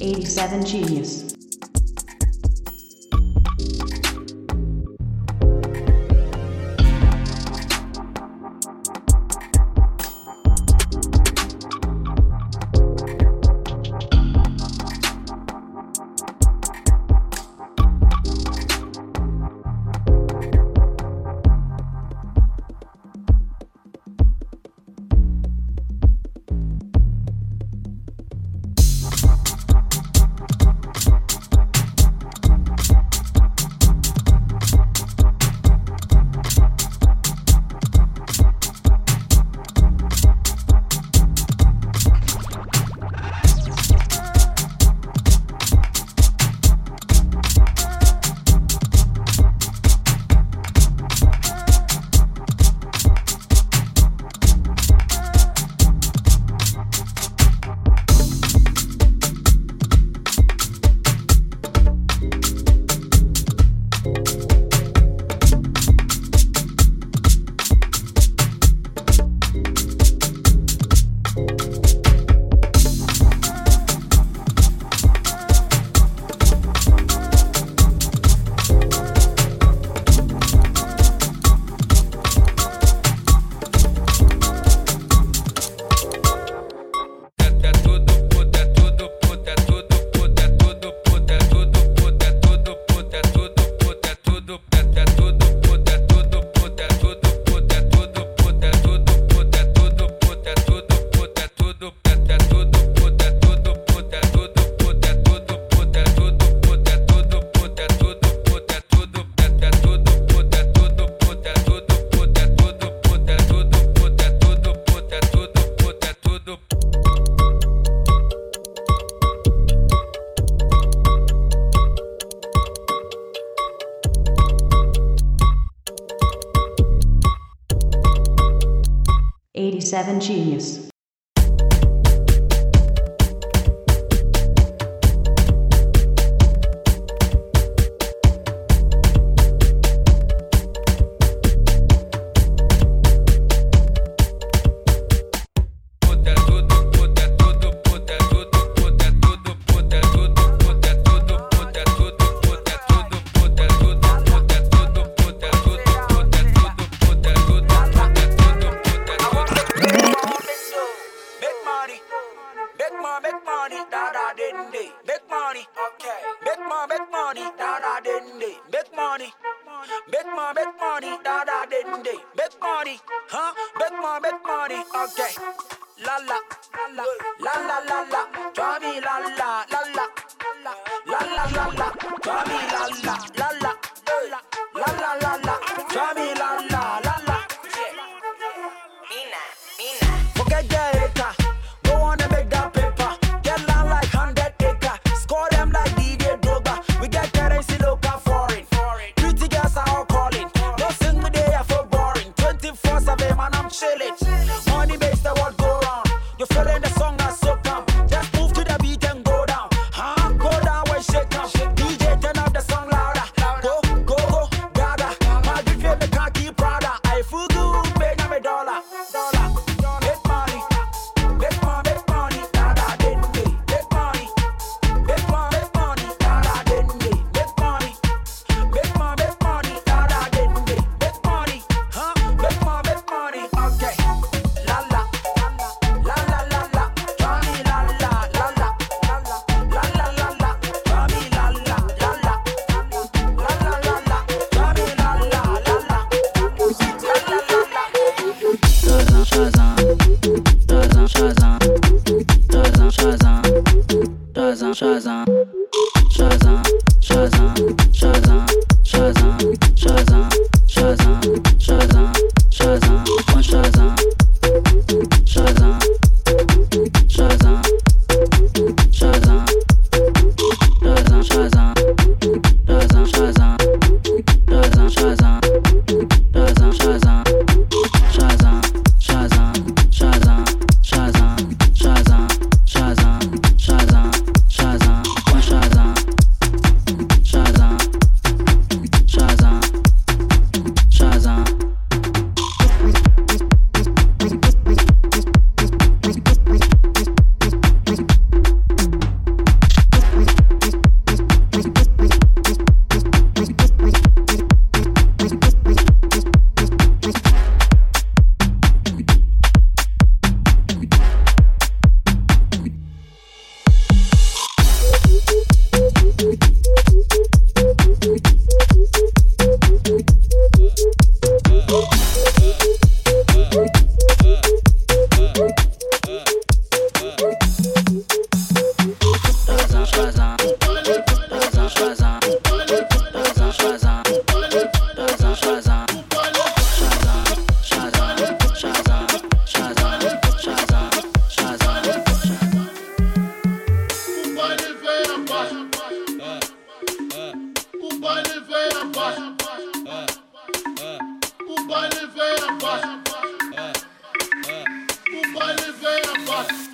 87 Genius. genius. more, make money, okay. La la, la la, la la la, Tommy la la, la la, la la la la, Tommy la la, la la.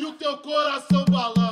O teu coração balança.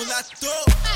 mulato.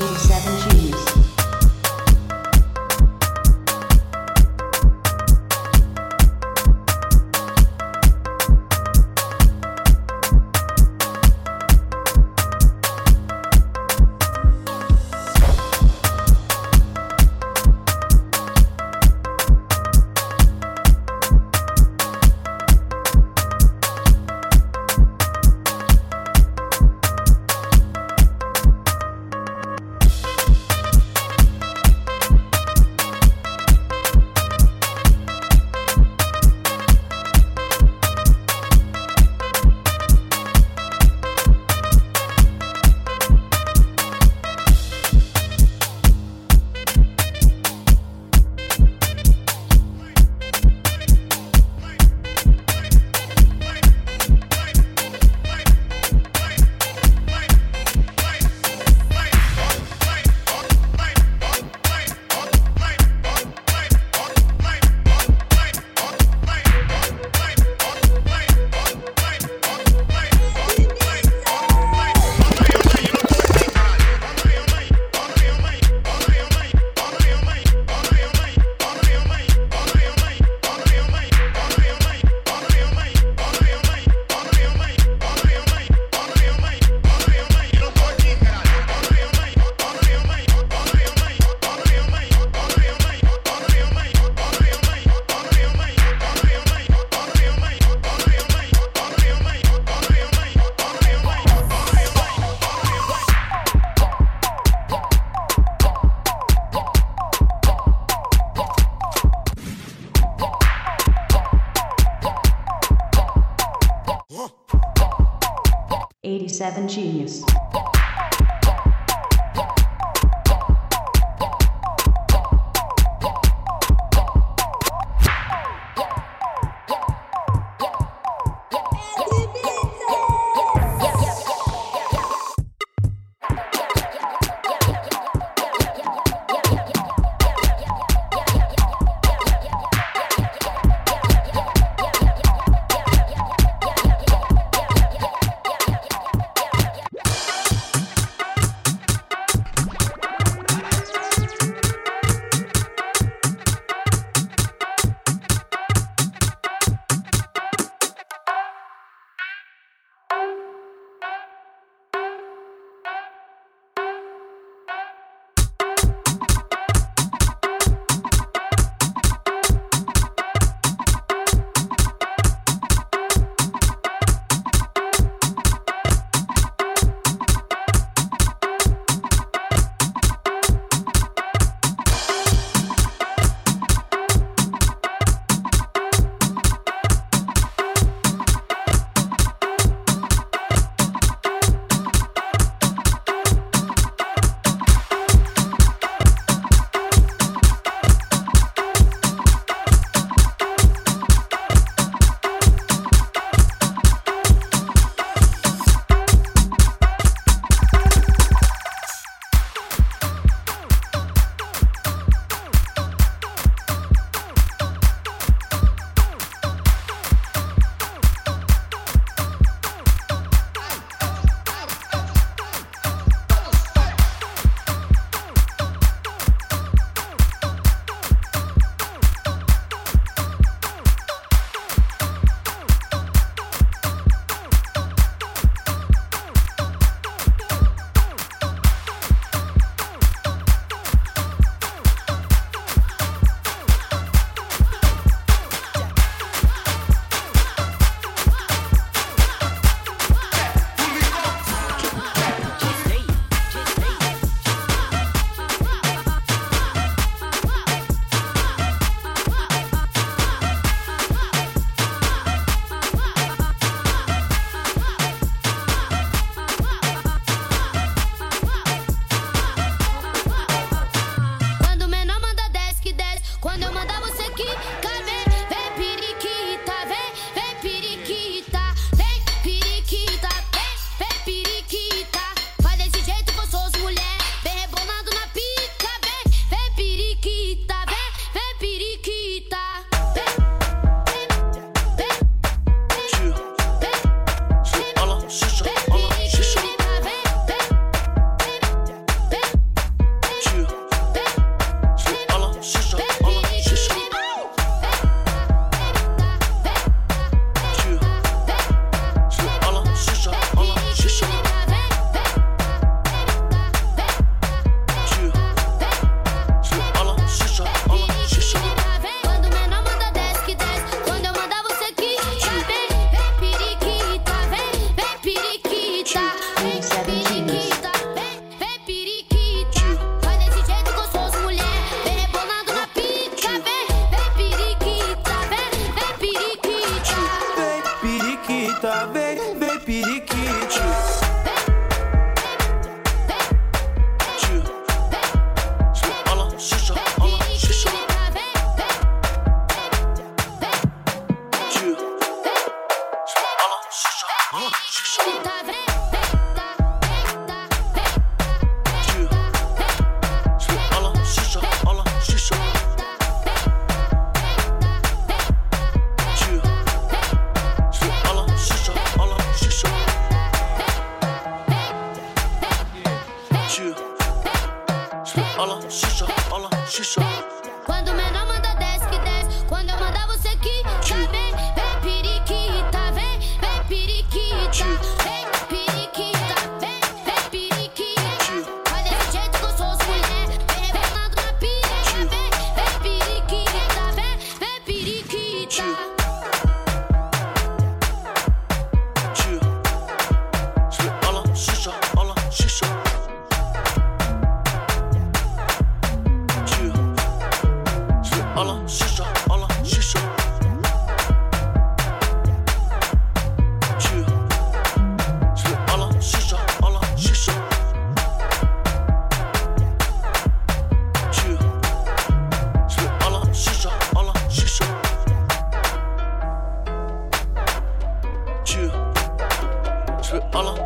Eat seven cheese. 87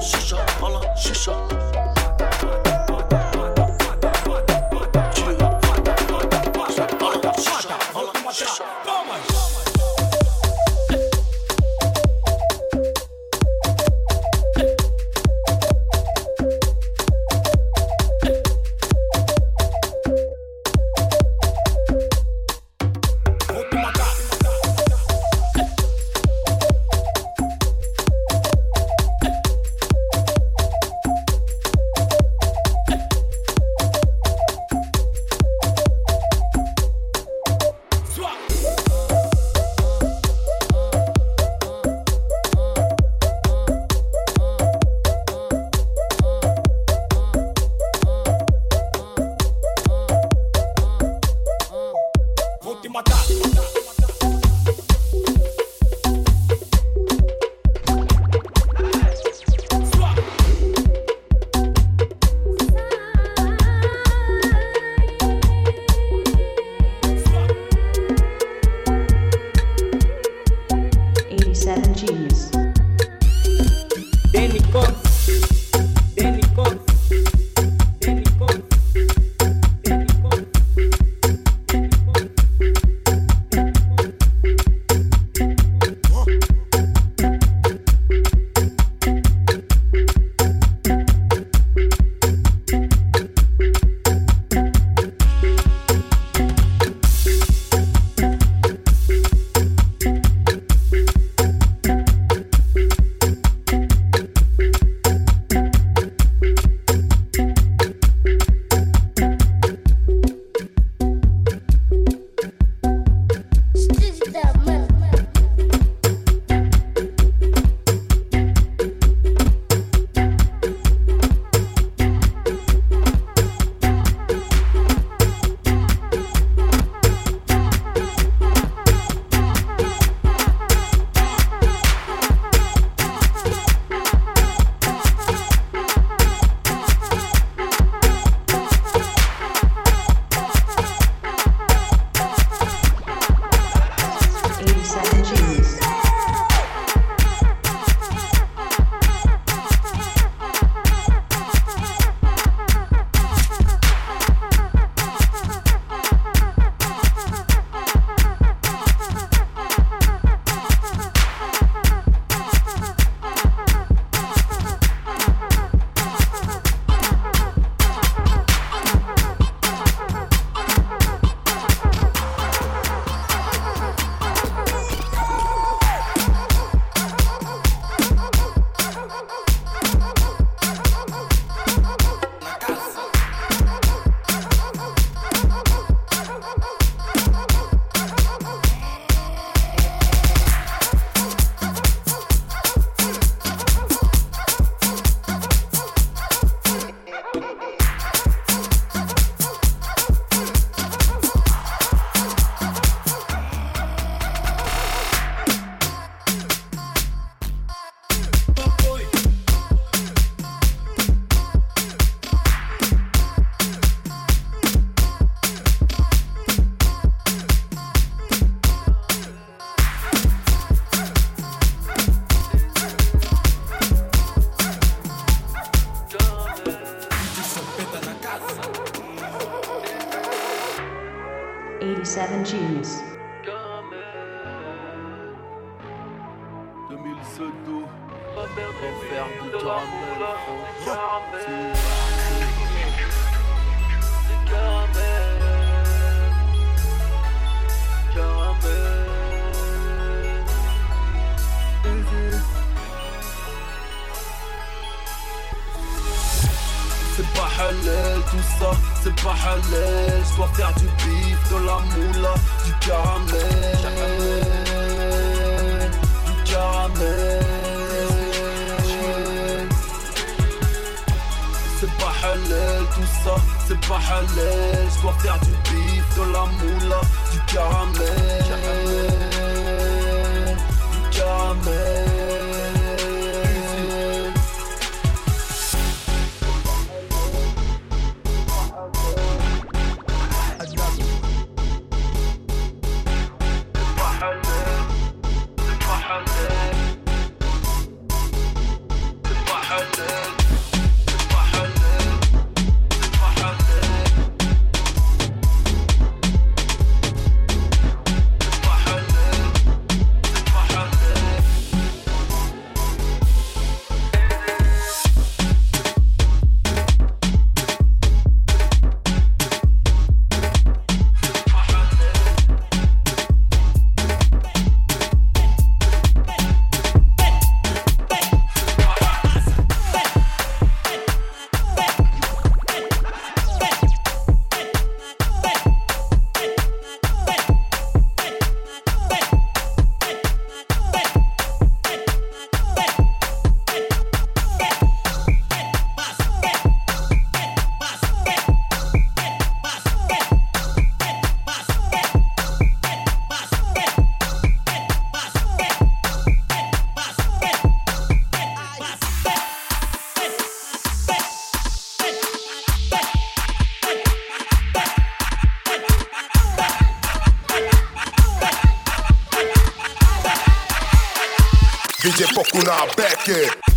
şişa, bala şişa C'est pas halal tout ça, c'est pas halal. Je dois faire du bif, de la moula, du caramel. tout ça, c'est pas halal. Je dois faire du bif, de la moula, du caramel. Du caramel. Du caramel. halal. DJ Pokuna Becky. Eighty-seven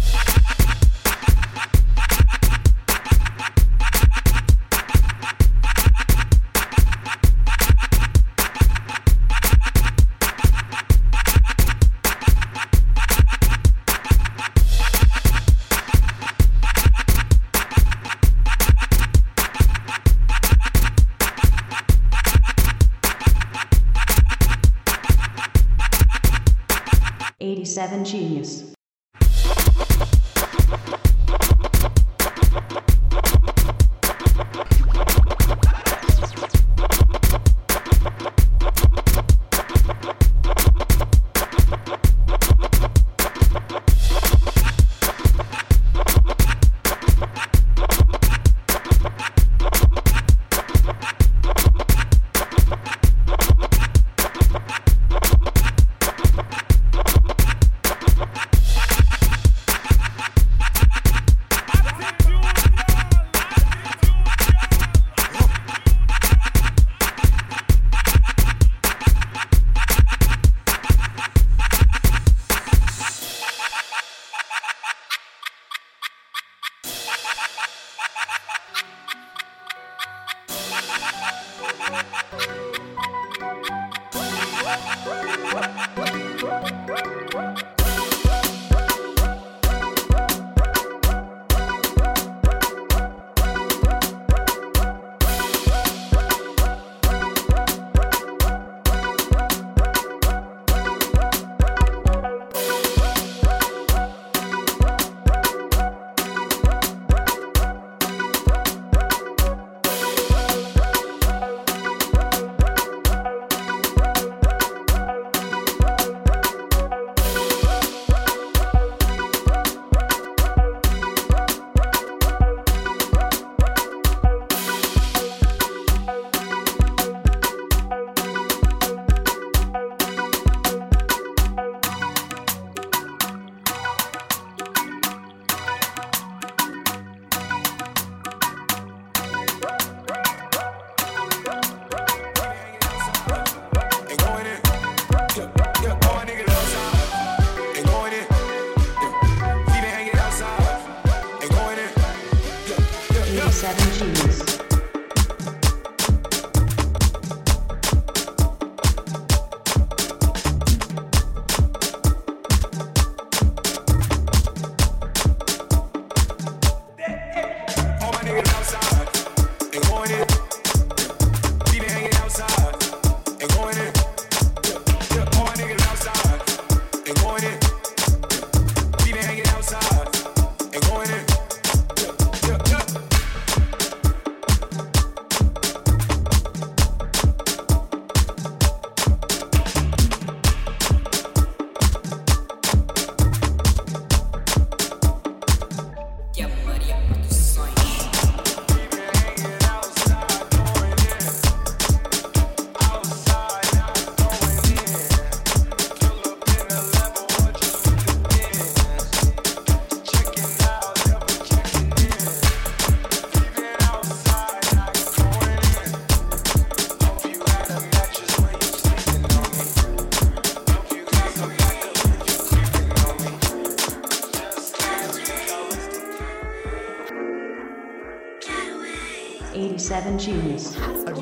Eighty-seven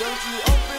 Genius.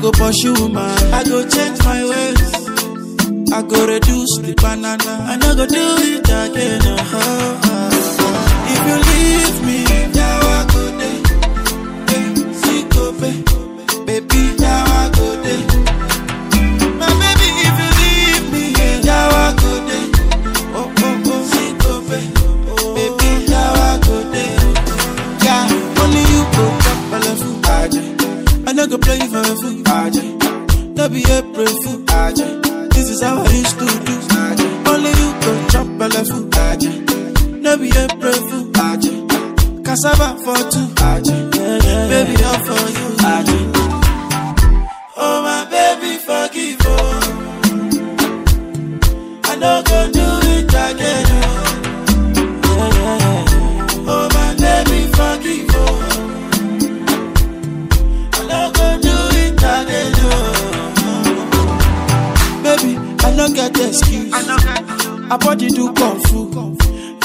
Go pursue man. I go change my ways. I go reduce the banana. I no go do it again. Oh, oh, oh. If you leave me, be April fool. This is how I used to do. Only you can chop my food. No be April fool. Cassava for two. Baby, all for you. Excuse. I body do kung fu.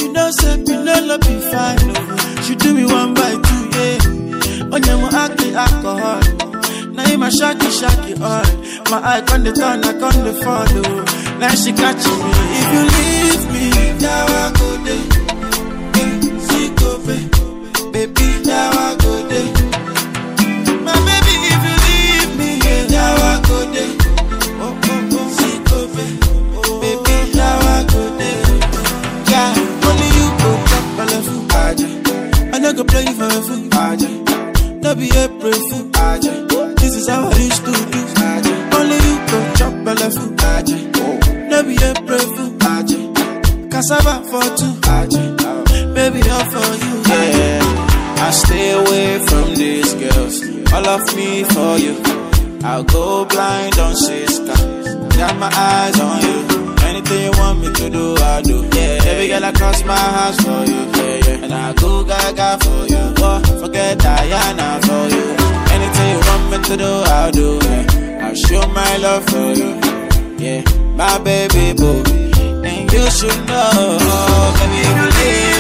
You know, say Pinelo be fine. Oh. She do me one by two, yeah. On your acting alcohol. Now in my shaky shaky all. My eye con the turn, I con the follow. Now she catch me. If you leave me, now I go there. See, go. Baby, now I go there. My baby, if you leave me, now I go there. Go play for a fool. No be April fool. This is how I used to do. Only you go chop love food. No be April fool. Cassava for two. Baby, all for you. Yeah, I stay away from these girls. All of me for you. I'll go blind on sister. Got my eyes on you. Anything you want me to do, I'll do. Yeah, every girl I cross my house for you. Yeah, yeah. And I go gaga for you. Oh, forget Diana for you. Anything you want me to do, I'll do. Yeah. I'll show my love for you. Yeah, my baby boo. And you should know, baby, you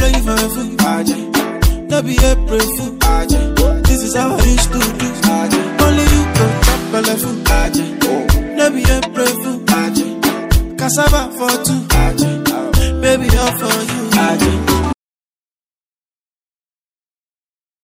food. For a fool. No be April fool. This is how I used to do. Only you go chop my love food. No be April fool. Cassava for two. Baby, all for you.